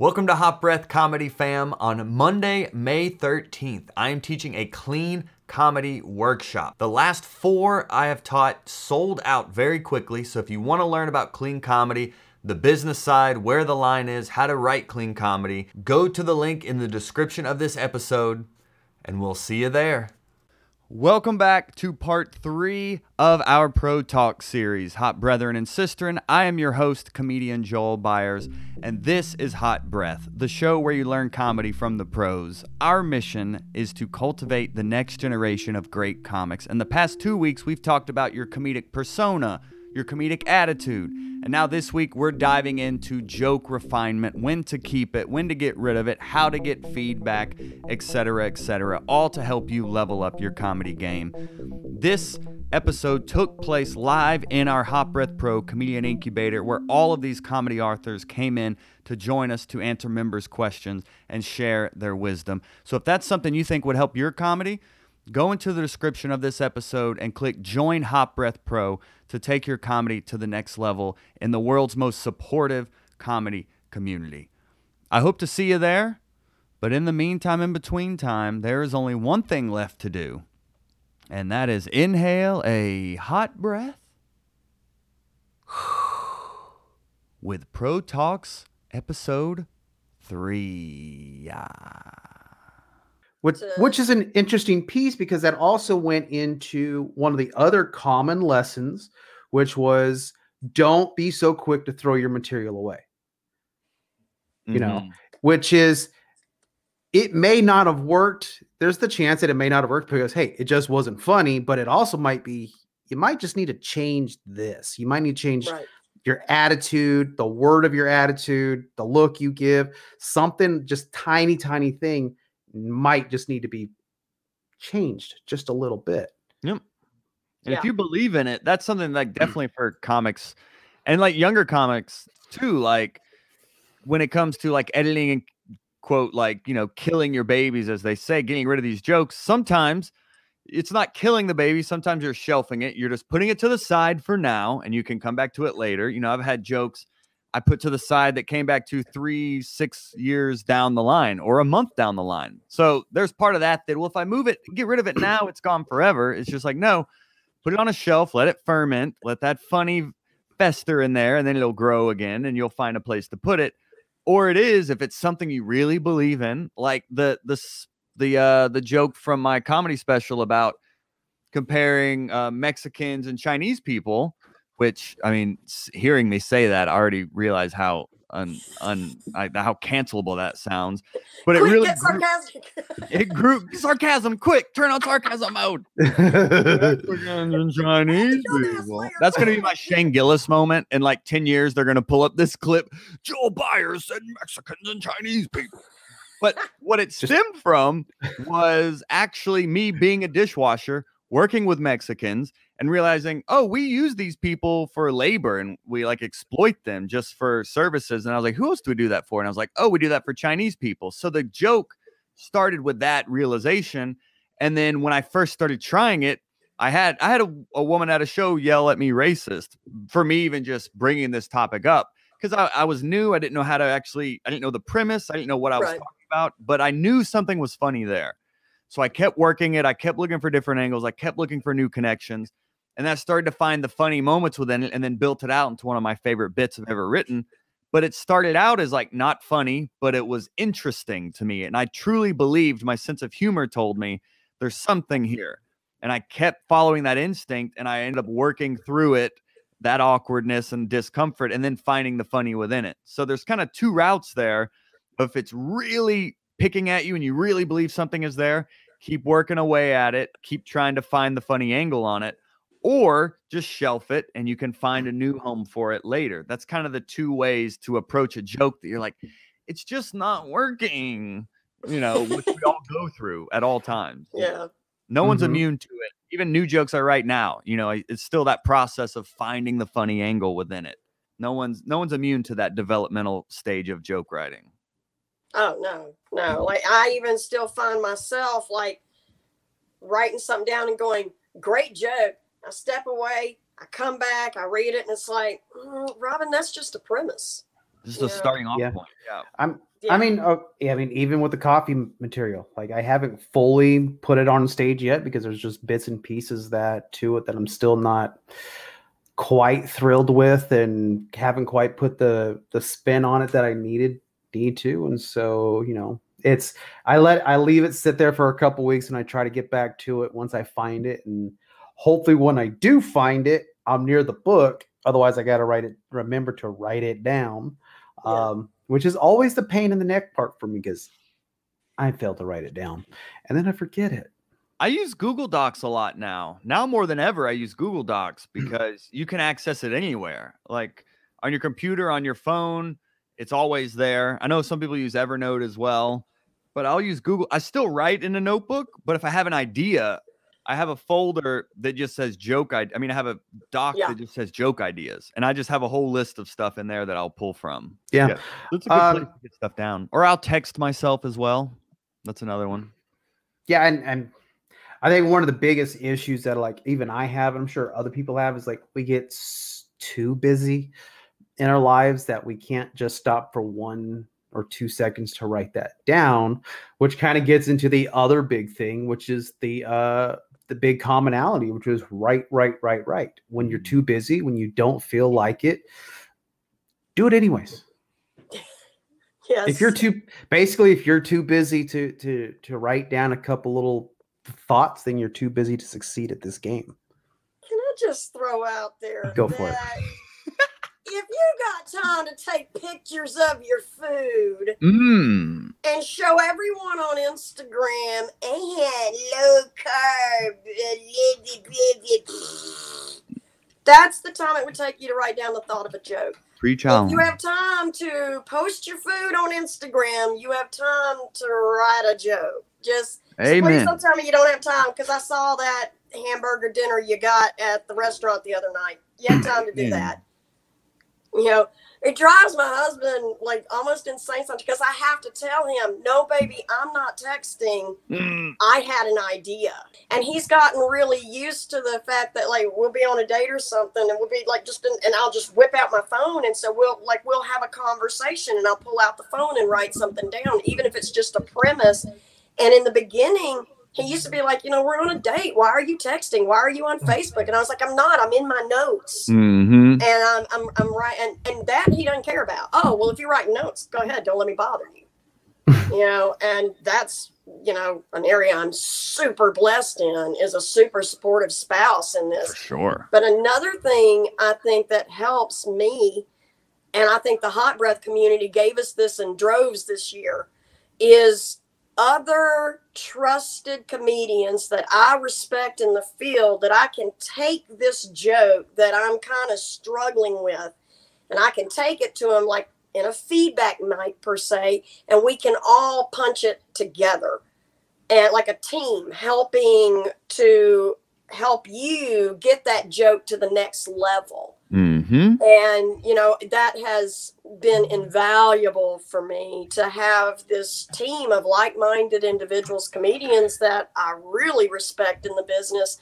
Welcome to Hot Breath Comedy Fam. On Monday, May 13th, I am teaching a clean comedy workshop. The last four I have taught sold out very quickly, so if you want to learn about clean comedy, the business side, where the line is, how to write clean comedy, go to the link in the description of this episode, and we'll see you there. Welcome back to part three of our Pro Talk series, Hot Brethren and Sistren. I am your host, comedian Joel Byers, and this is Hot Breath, the show where you learn comedy from the pros. Our mission is to cultivate the next generation of great comics. And the past two weeks, we've talked about your comedic persona, your comedic attitude. And now this week, we're diving into joke refinement, when to keep it, when to get rid of it, how to get feedback, etc., etc., all to help you level up your comedy game. This episode took place live in our Hot Breath Pro Comedian Incubator, where all of these comedy authors came in to join us to answer members' questions and share their wisdom. So if that's something you think would help your comedy, Go into the description of this episode and click Join Hot Breath Pro to take your comedy to the next level in the world's most supportive comedy community. I hope to see you there, but in the meantime, in between time, there is only one thing left to do, and that is inhale a hot breath with Pro Talks Episode 3. Ah. Which, to... which is an interesting piece because that also went into one of the other common lessons, which was don't be so quick to throw your material away. Mm-hmm. You know, mm-hmm. which is it may not have worked. There's the chance that it may not have worked because hey, it just wasn't funny, but it also might be you might just need to change this. You might need to change right. your attitude, the word of your attitude, the look you give, something just tiny, tiny thing might just need to be changed just a little bit. Yep. And yeah. if you believe in it, that's something like mm. definitely for comics and like younger comics too. Like when it comes to like editing and quote, like, you know, killing your babies, as they say, getting rid of these jokes, sometimes it's not killing the baby. Sometimes you're shelving it. You're just putting it to the side for now and you can come back to it later. You know, I've had jokes I put to the side that came back to three, six years down the line or a month down the line. So there's part of that that, well, if I move it, get rid of it now, it's gone forever. It's just like, no, put it on a shelf, let it ferment, let that funny fester in there, and then it'll grow again and you'll find a place to put it. Or it is if it's something you really believe in, like the the the uh the joke from my comedy special about comparing uh, Mexicans and Chinese people which I mean, hearing me say that, I already realize how un, un I, how cancelable that sounds. But it really grew, it grew sarcasm. Quick, turn on sarcasm mode. Chinese people. That's gonna be my Shane Gillis moment. In like ten years, they're gonna pull up this clip. Joe Byers said Mexicans and Chinese people. But what it stemmed from was actually me being a dishwasher, working with Mexicans and realizing, oh, we use these people for labor and we like exploit them just for services. And I was like, who else do we do that for? And I was like, oh, we do that for Chinese people. So the joke started with that realization. And then when I first started trying it, I had I had a, a woman at a show yell at me racist for me even just bringing this topic up because I, I, was new. I didn't know how to actually. I didn't know the premise. I didn't know what I was right. talking about, but I knew something was funny there. So I kept working it. I kept looking for different angles. I kept looking for new connections and that started to find the funny moments within it and then built it out into one of my favorite bits I've ever written. But it started out as like not funny, but it was interesting to me. And I truly believed my sense of humor told me there's something here. And I kept following that instinct and I ended up working through it, that awkwardness and discomfort, and then finding the funny within it. So there's kind of two routes there. If it's really picking at you and you really believe something is there, keep working away at it, keep trying to find the funny angle on it or just shelf it and you can find a new home for it later. That's kind of the two ways to approach a joke that you're like, it's just not working, you know, which we all go through at all times. Yeah. No one's mm-hmm. immune to it. Even new jokes are right now, you know, it's still that process of finding the funny angle within it. No one's no one's immune to that developmental stage of joke writing. Oh no, no. Like I even still find myself like writing something down and going, great joke I step away, I come back, I read it, and it's like, mm, Robin, that's just a premise. This is a starting off yeah. point. Yeah. I'm yeah. I mean, yeah, I mean, even with the coffee material, like I haven't fully put it on stage yet because there's just bits and pieces that to it that I'm still not quite thrilled with and haven't quite put the the spin on it that I needed need to. And so, you know, it's I let I leave it sit there for a couple weeks and I try to get back to it once I find it. And hopefully when I do find it, I'm near the book. Otherwise, I gotta write it, remember to write it down. Yeah. Um, which is always the pain in the neck part for me because I fail to write it down and then I forget it. I use Google Docs a lot now. Now more than ever, I use Google Docs because you can access it anywhere, like on your computer, on your phone. It's always there. I know some people use Evernote as well, but I'll use Google. I still write in a notebook, but if I have an idea, I have a folder that just says joke. I, I mean, I have a doc yeah. that just says joke ideas, and I just have a whole list of stuff in there that I'll pull from. Yeah, yeah. that's a good um, place to get stuff down. Or I'll text myself as well. That's another one. Yeah, and and I think one of the biggest issues that like even I have, and I'm sure other people have, is like we get too busy in our lives that we can't just stop for one or two seconds to write that down, which kind of gets into the other big thing, which is the uh the big commonality, which is right, right, right, right. When you're too busy, when you don't feel like it, do it anyways. Yes. If you're too basically if you're too busy to to to write down a couple little thoughts, then you're too busy to succeed at this game. Can I just throw out there? Go for it if you got time to take pictures of your food mm. And show everyone on Instagram and low carb, that's the time it would take you to write down the thought of a joke. Preach on. If you have time to post your food on Instagram, you have time to write a joke. Just Amen. please don't tell me you don't have time because I saw that hamburger dinner you got at the restaurant the other night. You have time to do that. You know, it drives my husband like almost insane sometimes because I have to tell him, no, baby, I'm not texting. Mm. I had an idea. And he's gotten really used to the fact that like we'll be on a date or something and we'll be like just, in, and I'll just whip out my phone. And so we'll like, we'll have a conversation and I'll pull out the phone and write something down, even if it's just a premise. And in the beginning, he used to be like, you know, we're on a date. Why are you texting? Why are you on Facebook? And I was like, I'm not. I'm in my notes. Mm-hmm. And I'm, I'm, I'm right. And, and that he doesn't care about. Oh, well, if you're writing notes, go ahead. Don't let me bother you. you know, and that's, you know, an area I'm super blessed in is a super supportive spouse in this. For sure. But another thing I think that helps me, and I think the hot breath community gave us this in droves this year, is other trusted comedians that I respect in the field that I can take this joke that I'm kind of struggling with and I can take it to them like in a feedback night per se, and we can all punch it together and like a team helping to help you get that joke to the next level. Mm-hmm. And, you know, that has been invaluable for me to have this team of like minded individuals, comedians that I really respect in the business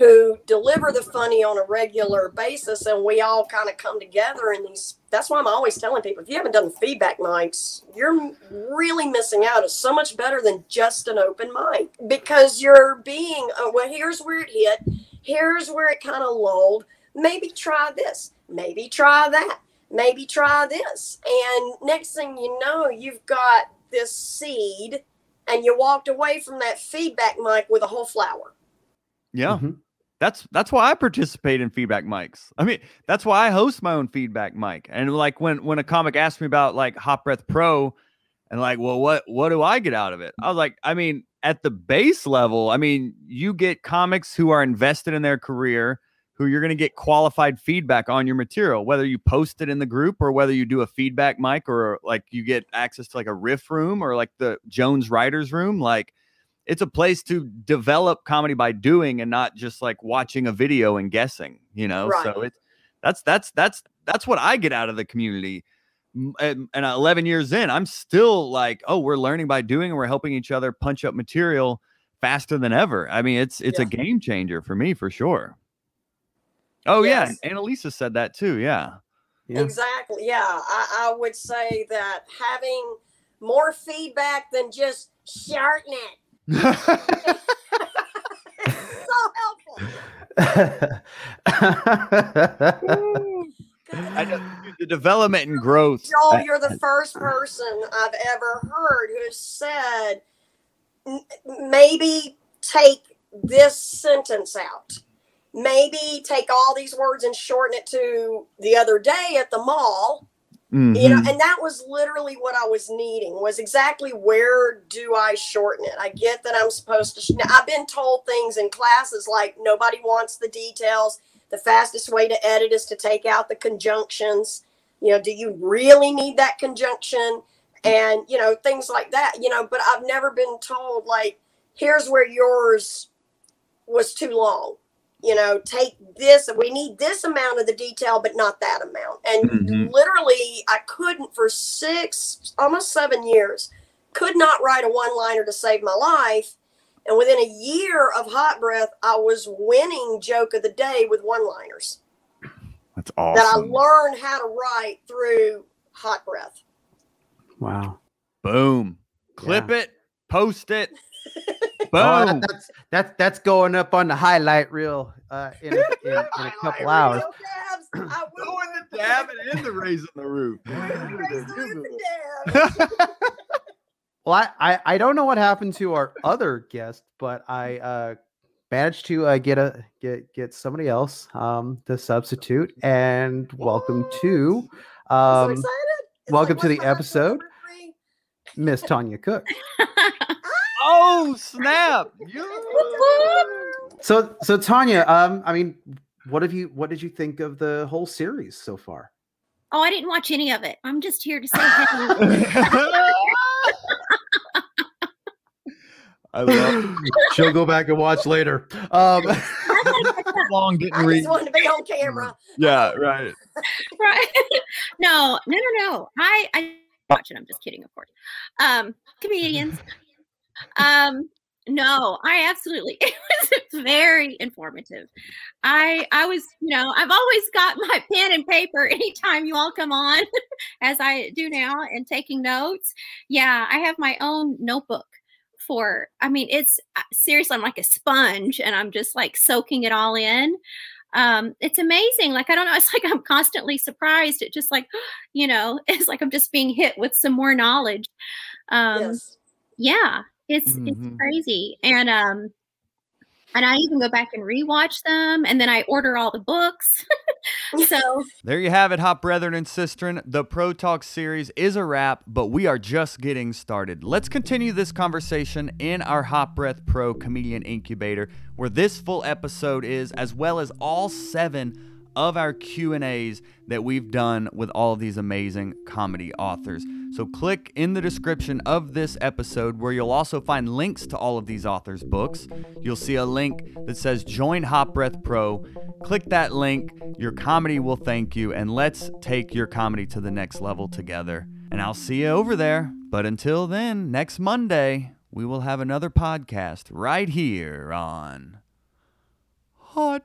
who deliver the funny on a regular basis and we all kind of come together in these that's why i'm always telling people if you haven't done feedback mics you're really missing out it's so much better than just an open mic because you're being uh, well here's where it hit here's where it kind of lulled maybe try this, maybe try that, maybe try this. And next thing you know, you've got this seed and you walked away from that feedback mic with a whole flower. Yeah. Mm-hmm. That's that's why I participate in feedback mics. I mean, that's why I host my own feedback mic. And like when when a comic asked me about like Hot Breath Pro and like, well, what what do I get out of it? I was like, I mean, at the base level, I mean, you get comics who are invested in their career who you're going to get qualified feedback on your material, whether you post it in the group or whether you do a feedback mic or like you get access to like a riff room or like the Jones Writers Room. Like it's a place to develop comedy by doing and not just like watching a video and guessing, you know? Right. So it's that's that's that's that's what I get out of the community. And, and 11 years in, I'm still like, oh, we're learning by doing and we're helping each other punch up material faster than ever. I mean, it's it's yeah. a game changer for me for sure. Oh yes. yeah, Annalisa said that too. Yeah. Yeah. Exactly. Yeah. I, I would say that having more feedback than just shorten it. so helpful. I know, the development and growth. Joel, I- you're the first person I've ever heard who said maybe take this sentence out. Maybe take all these words and shorten it to the other day at the mall. You know, Mhm. and that was literally what I was needing was exactly where do I shorten it? I get that I'm supposed to. Sh- now, I've been told things in classes like nobody wants the details. The fastest way to edit is to take out the conjunctions. You know, do you really need that conjunction? And you know, things like that. You know, but I've never been told like, here's where yours was too long. You know, take this. We need this amount of the detail, but not that amount. And Mhm. literally, I couldn't for six, almost seven years, could not write a one liner to save my life. And within a year of Hot Breath, I was winning joke of the day with one liners That's awesome. that I learned how to write through Hot Breath. wow. Boom. Clip it, post it. Boom. Oh, that- that's that's that's going up on the highlight reel uh, in, a, in, in a couple hours. Dabs, I will Go in work the dab and in the raising the roof. Raise the roof. Well, I, I I don't know what happened to our other guest, but I uh, managed to uh, get a get get somebody else um, to substitute. And welcome to I'm so um, excited. Welcome like, to the what's my husband episode. Miss Tanya Cook. Oh, snap. You- So so Tanya, um, I mean, what have you what did you think of the whole series so far? Oh, I didn't watch any of it. I'm just here to say hey. I love She'll go back and watch later. Um, long didn't I read. just wanted to be on camera. Yeah, right. right? no, no, no, no. I I watch it. I'm just kidding, of course. Um, comedians. Um, no, I absolutely. It was very informative. I I was, you know, I've always got my pen and paper anytime you all come on, as I do now, and taking notes. Yeah, I have my own notebook for. I mean, it's seriously, I'm like a sponge, and I'm just like soaking it all in um it's amazing like i don't know it's like i'm constantly surprised it just like you know it's like i'm just being hit with some more knowledge um yes. yeah it's Mhm. it's crazy and um and i even go back and rewatch them and then i order all the books so There you have it, Hot Brethren and Sistren. The Pro Talk series is a wrap, but we are just getting started. Let's continue this conversation in our Hot Breath Pro Comedian Incubator, where this full episode is, as well as all seven of our Q&As that we've done with all of these amazing comedy authors. So click in the description of this episode where you'll also find links to all of these authors' books. You'll see a link that says join Hot Breath Pro. Click that link, your comedy will thank you, and let's take your comedy to the next level together. And I'll see you over there. But until then, next Monday, we will have another podcast right here on Hot